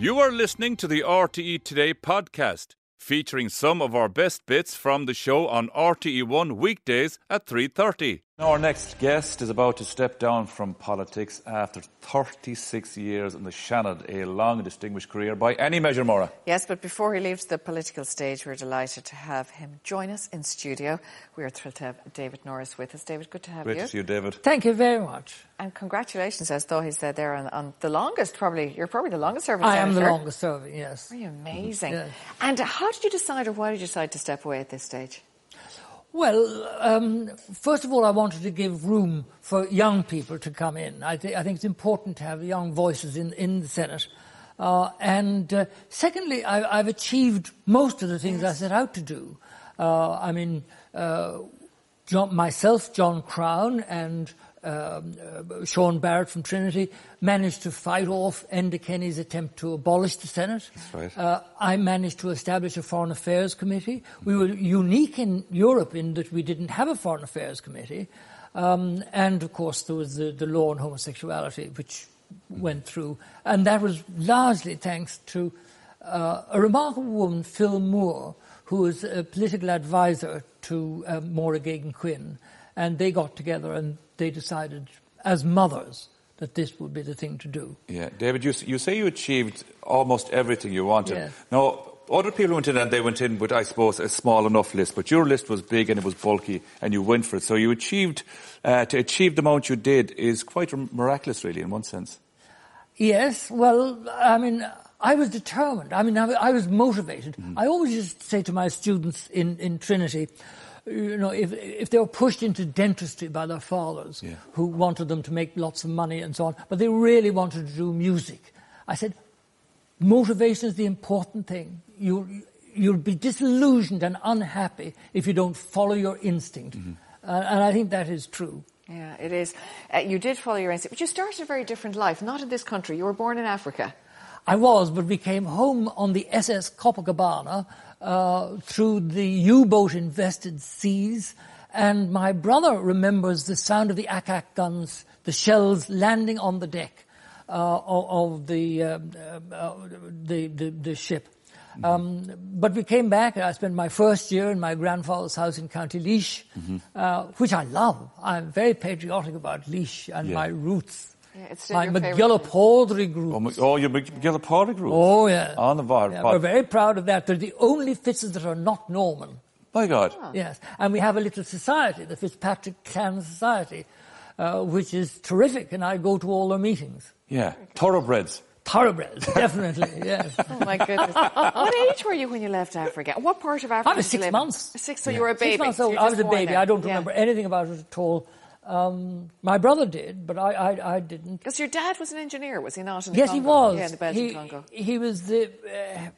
You are listening to the RTE Today podcast, featuring some of our best bits from the show on RTE1 weekdays at 3:30. Now our next guest is about to step down from politics after 36 years in the Seanad, a long and distinguished career by any measure, Maura. Yes, but before he leaves the political stage, we're delighted to have him join us in studio. We are thrilled to have David Norris with us. David, good to have Great you. to see you, David. Thank you very much. And congratulations, as though he said there, on, on the longest, probably, you're probably the longest serving I am the longest serving, yes. Are you amazing? Yes. And how did you decide, or why did you decide to step away at this stage? Well, um, first of all, I wanted to give room for young people to come in. I, thi- I think it's important to have young voices in, in the Senate. Uh, and uh, secondly, I, I've achieved most of the things I set out to do. Uh, I mean, uh, John, myself, John Crown, and um, uh, Sean Barrett from Trinity managed to fight off Enda Kenny's attempt to abolish the Senate. right. Uh, I managed to establish a Foreign Affairs Committee. We were unique in Europe in that we didn't have a Foreign Affairs Committee. Um, and of course, there was the, the law on homosexuality, which went through. And that was largely thanks to uh, a remarkable woman, Phil Moore, who was a political advisor to uh, Maura Geoghegan-Quinn. And they got together and they decided, as mothers, that this would be the thing to do. Yeah, David, you, you say you achieved almost everything you wanted. Yes. Now, other people went in and they went in with, I suppose, a small enough list, but your list was big and it was bulky and you went for it. So you achieved, uh, to achieve the amount you did is quite miraculous, really, in one sense. Yes, well, I mean, I was determined. I mean, I, I was motivated. I always used to say to my students in, in Trinity, you know, if, if they were pushed into dentistry by their fathers Yeah. who wanted them to make lots of money and so on, but they really wanted to do music, I said, motivation is the important thing. You'll, you'll be disillusioned and unhappy if you don't follow your instinct. Uh, and I think that is true. Yeah, it is. Uh, you did follow your instinct, but you started a very different life, not in this country. You were born in Africa. I was, but we came home on the SS Copacabana uh, through the U-boat invested seas, and my brother remembers the sound of the ack guns, the shells landing on the deck uh, of, of the, um, uh, uh, the, the the ship. Um, but we came back, and I spent my first year in my grandfather's house in County Laois, uh, which I love. I'm very patriotic about Laois and Yeah. my roots. Yeah, it's still my your group. Mac Giolla Phádraig roots. Oh, my- oh you're group. Oh, yeah. On the bar. Yeah, we're very proud of that. They're the only Fitzes that are not Norman. My God. Yes. And we have a little society, the Fitzpatrick Clan Society, uh, which is terrific, and I go to all their meetings. Yeah. Thoroughbreds. Thoroughbreds, definitely, yes. Oh my goodness! what age were you when you left Africa? What part of Africa? I was you six in? months. Six. So you were a baby. Six months old. I was a baby. there. I don't Yeah. remember anything about it at all. Um, my brother did, but I, I, I didn't. Because your dad was an engineer, was he not? In the Yes, he was. Yeah, in the Belgian he, Congo. he was the uh,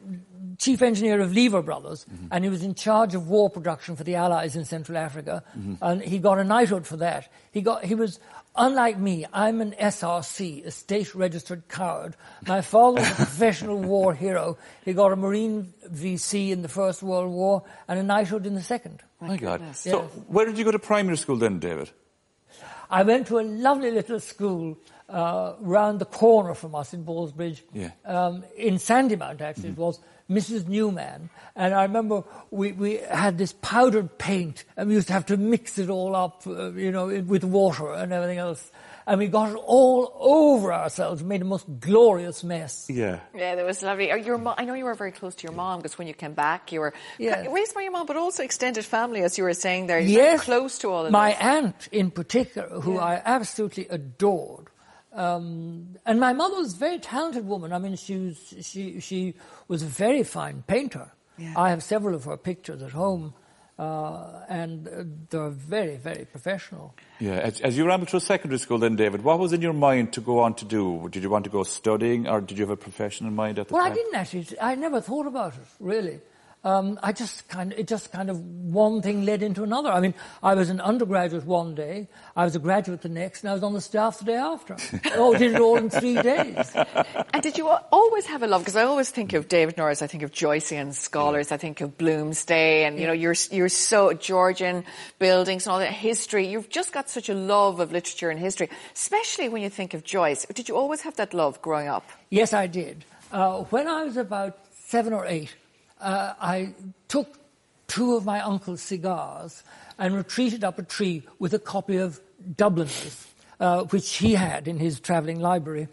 chief engineer of Lever Brothers, Mm-hmm. and he was in charge of war production for the Allies in Central Africa, Mm-hmm. and he got a knighthood for that. He got he was. Unlike me, I'm an SRC, a state-registered coward. My father was a professional war hero. He got a Marine VC in the First World War and a knighthood in the Second. My God. goodness. So, where did you go to primary school then, David? I went to a lovely little school uh, round the corner from us in Ballsbridge, Yeah. um, in Sandymount actually it was, Mrs. Newman. And I remember we, we had this powdered paint and we used to have to mix it all up, uh, you know, in- with water and everything else. And we got it all over ourselves, We made a most glorious mess. Yeah. Yeah, that was lovely. Uh, Your mo- I know you were very close to your mom because when you came back, you were Yeah. raised by your mom, but also extended family, as you were saying there. You're Yes, close to all of them. my this. aunt in particular, who Yeah. I absolutely adored. Um, and my mother was a very talented woman. I mean, she was, she, she was a very fine painter. Yeah. I have several of her pictures at home, uh, and uh, they're very, very professional. Yeah. As, as you rambled through secondary school then, David, what was in your mind to go on to do? Did you want to go studying or did you have a profession in mind at the Well, time? Well, I didn't actually. I never thought about it really. Um, I just kind of, it just kind of one thing led into another. I mean, I was an undergraduate one day, I was a graduate the next, and I was on the staff the day after. oh, did it all in three days. And did you always have a love? Because I always think of David Norris, I think of Joycean scholars, I think of Bloomsday, and you know, you're you're so Georgian buildings and all that history. You've just got such a love of literature and history, especially when you think of Joyce. Did you always have that love growing up? Yes, I did. Uh, when I was about seven or eight, uh, I took two of my uncle's cigars and retreated up a tree with a copy of Dubliners, uh, which he had in his travelling library.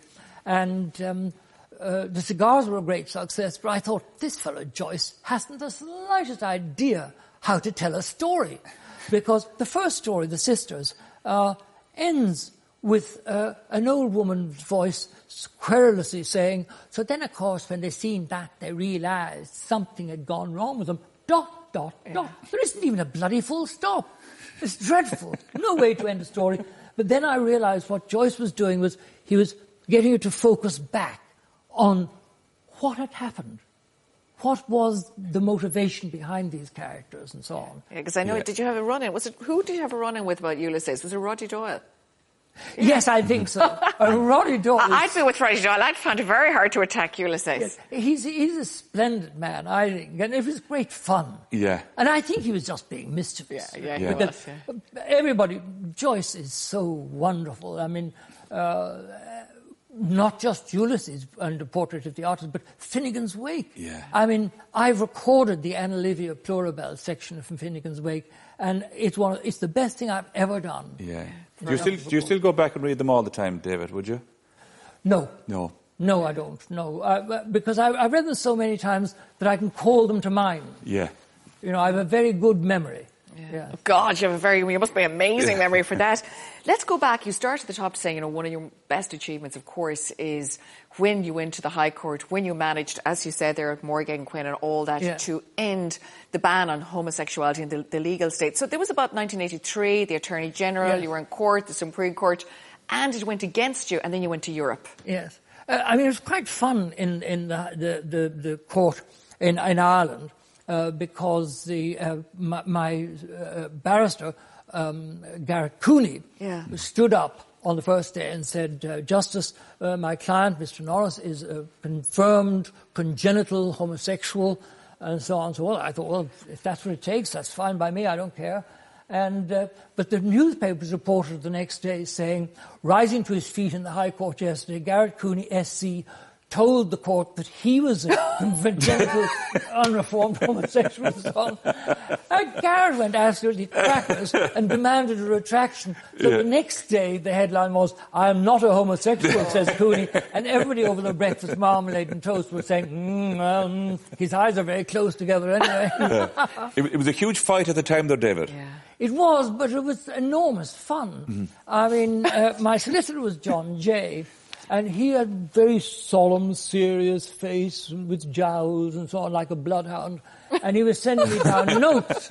And um, uh, the cigars were a great success, but I thought, this fellow Joyce hasn't the slightest idea how to tell a story. Because the first story, The Sisters, uh, ends with uh, an old woman's voice querulously saying, So then, of course, when they seen that, they realized something had gone wrong with them. Dot, dot, yeah. dot. There isn't even a bloody full stop. It's dreadful. no way to end a story. But then I realized what Joyce was doing was he was getting you to focus back on what had happened. What was the motivation behind these characters and so on? Yeah, because I know. Yeah. Did you have a run-in? Was it who did you have a run-in with about Ulysses? Was it Roddy Doyle? Yes, I think so. uh, Roddy Doyle. I'd be with Roddy Doyle. I'd find it very hard to attack Ulysses. Yes. He's, he's a splendid man, I think, and it was great fun. Yeah. And I think he was just being mischievous. Yeah, yeah, yeah. Was, yeah. Everybody, Joyce is so wonderful. I mean, uh, not just Ulysses and the portrait of the artist, but Finnegans Wake. Yeah. I mean, I've recorded the Anna Livia Plurabelle section from Finnegans Wake, and it's one. It's the best thing I've ever done. Yeah. Do you still do you still go back and read them all the time, David? Would you? No. No. No, I don't. No, I, uh, because I, have read them so many times that I can call them to mind. Yeah. You know, I have a very good memory. Yeah. God, you have a very, you must be amazing memory for that. Let's go back. You start at the top saying, you know, one of your best achievements, of course, is when you went to the High Court, when you managed, as you said there at Morgan Quinn and all that, yeah. to end the ban on homosexuality in the, the, legal state. So there was about 1983, the Attorney General, yes. you were in court, the Supreme Court, and it went against you, and then you went to Europe. Yes. Uh, I mean, it was quite fun in, in the, the, the, the court in, in Ireland uh, because the, uh, my, my uh, barrister, um, Garrett Cooney, yeah. stood up on the first day and said, uh, Justice, uh, my client, Mr. Norris, is a confirmed congenital homosexual, and so on. and So well, I thought, well, if that's what it takes, that's fine by me, I don't care. And, uh, but the newspapers reported the next day saying, rising to his feet in the High Court yesterday, Garrett Cooney, SC, told the court that he was a congenital, unreformed homosexual son. And Garrett went absolutely crackers and demanded a retraction. So yeah. the next day, the headline was, I am not a homosexual, says Cooney. And everybody over the breakfast marmalade and toast was saying, mm, well, mm, his eyes are very close together anyway. yeah. it, it, was a huge fight at the time, though, David. Yeah. It was, but it was enormous fun. Mm-hmm. I mean, uh, my solicitor was John Jay. And he had very solemn, serious face with jowls and so on, like a bloodhound. And he was sending me down notes.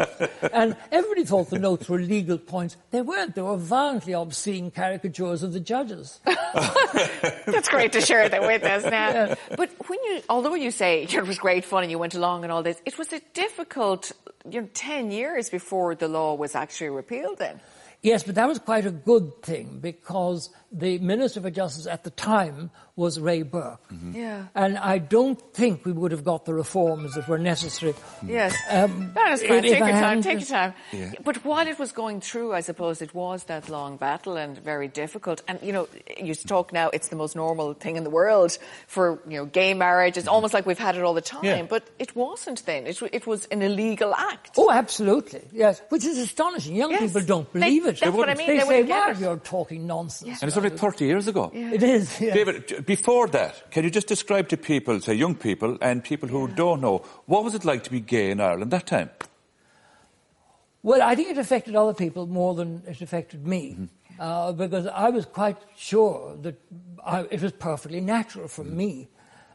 And everybody thought the notes were legal points. They weren't. They were violently obscene caricatures of the judges. That's great to share that with us now. Yeah. But when you, although you say it was great fun and you went along and all this, it was a difficult, you know, 10 years before the law was actually repealed then. Yes, but that was quite a good thing because the Minister for Justice at the time was Ray Burke. Mm-hmm. Yeah. And I don't think we would have got the reforms that were necessary. Yes. Um, that is fine. Take your time. Take your time. Yeah. But while it was going through, I suppose it was that long battle and very difficult. And, you know, you talk now, it's the most normal thing in the world for, you know, gay marriage. It's almost like we've had it all the time. Yeah. But it wasn't then. It, it was an illegal act. Oh, absolutely. Yes. Which is astonishing. Young yes. people don't believe they, it. That's what I mean. They, they say, well, you're talking nonsense. Yes. And 30 years ago. Yeah. It is. David, before that, can you just describe to people, say young people and people who don't know, what was it like to be gay in Ireland that time? Well, I think it affected other people more than it affected me. Mm-hmm. Uh, because I was quite sure that I, it was perfectly natural for mm-hmm. me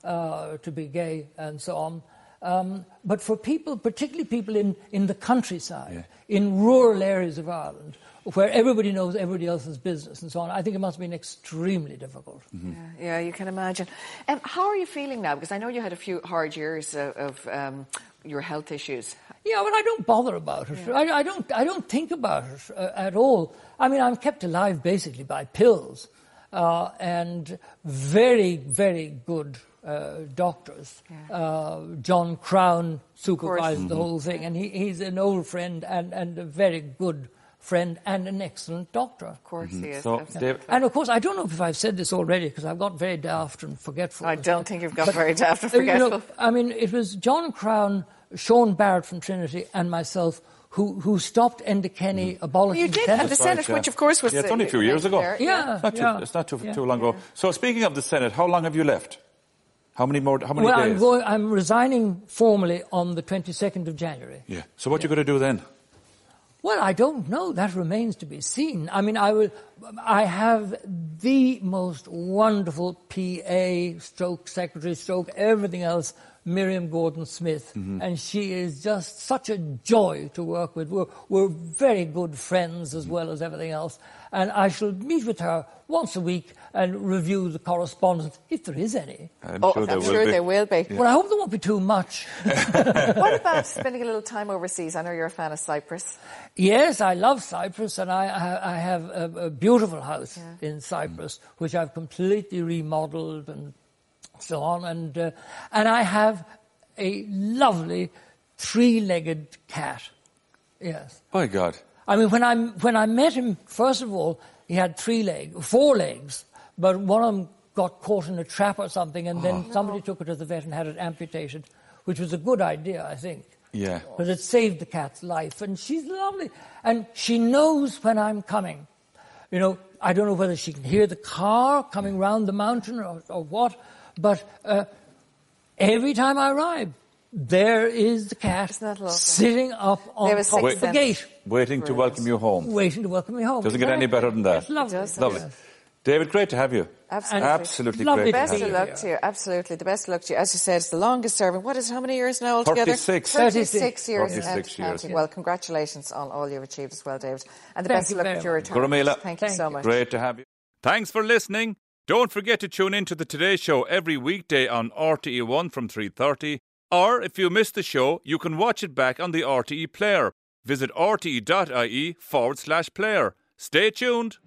uh, to be gay and so on. Um, but for people, particularly people in, in the countryside, yeah. in rural areas of Ireland, where everybody knows everybody else's business and so on. I think it must have been extremely difficult. Mm-hmm. Yeah, yeah, you can imagine. Um, how are you feeling now? Because I know you had a few hard years of, of um, your health issues. Yeah, well, I don't bother about it. Yeah. I, I, don't. I don't think about it uh, at all. I mean, I'm kept alive basically by pills uh, and very, very good uh, doctors. Yeah. Uh, John Crown supervised the whole thing, and he, he's an old friend and, and a very good friend and an excellent doctor. Of course he is. So, absolutely. Dave- And of course, I don't know if I've said this already because I've got very daft and forgetful. I don't think you've got very daft and Uh, you know, forgetful. I mean, it was John Crown, Sean Barrett from Trinity, and myself who, who stopped Enda Kenny abolishing you did the have the Senate. Senate, Right, yeah. which of course was Yeah, it's only a few years ago. there, Yeah, It's not too, yeah. it's not too, yeah. too long ago. So speaking of the Senate, how long have you left? How many more? How many Well, days? I'm, going, I'm resigning formally on the 22nd of January. yeah. So what you going to do then? Well, I don't know. That remains to be seen. I mean, I will. I have the most wonderful PA, stroke secretary, stroke everything else, Miriam Gordon Smith, mm-hmm. and she is just such a joy to work with. We're, we're very good friends as mm-hmm. well as everything else, and I shall meet with her once a week and review the correspondence if there is any. I'm Oh, sure there I'm will sure be. there will be. Well, I hope there won't be too much. What about spending a little time overseas? I know you're a fan of Cyprus. Yes, I love Cyprus, and I, I, I have a, a beautiful house in Cyprus, which I've completely remodeled and so on. And uh, and I have a lovely three-legged cat. Yes, My God. I mean when I when I met him, first of all, he had three legs, four legs, but one of them got caught in a trap or something, and then somebody took it to the vet and had it amputated, which was a good idea, I think Yeah. because it saved the cat's life. And she's lovely. And she knows when I'm coming. You know, I don't know whether she can hear the car coming round the mountain or, or what, but uh, every time I arrive, there is the cat Isn't that lovely? sitting up on They have a top of the gate, Waiting to welcome you home. waiting to welcome me home. Doesn't get any better than that. It's lovely. It. Lovely. Yes. David, great to have you. Absolutely. Absolutely Lovely great to to Best have of you. luck to you. Absolutely. The best of luck to you. As you said, it's the longest serving. What is it? How many years now altogether? 36. 36 years. 36 years. counting. Well, congratulations on all you've achieved as well, David. And the Thank best of luck very with your much. retirement. Gurumela. Thank you so much. Great to have you. Thanks for listening. Don't forget to tune in to the Today Show every weekday on RTE1 from 3.30. Or if you missed the show, you can watch it back on the RTE player. Visit rte.ie forward slash player. Stay tuned.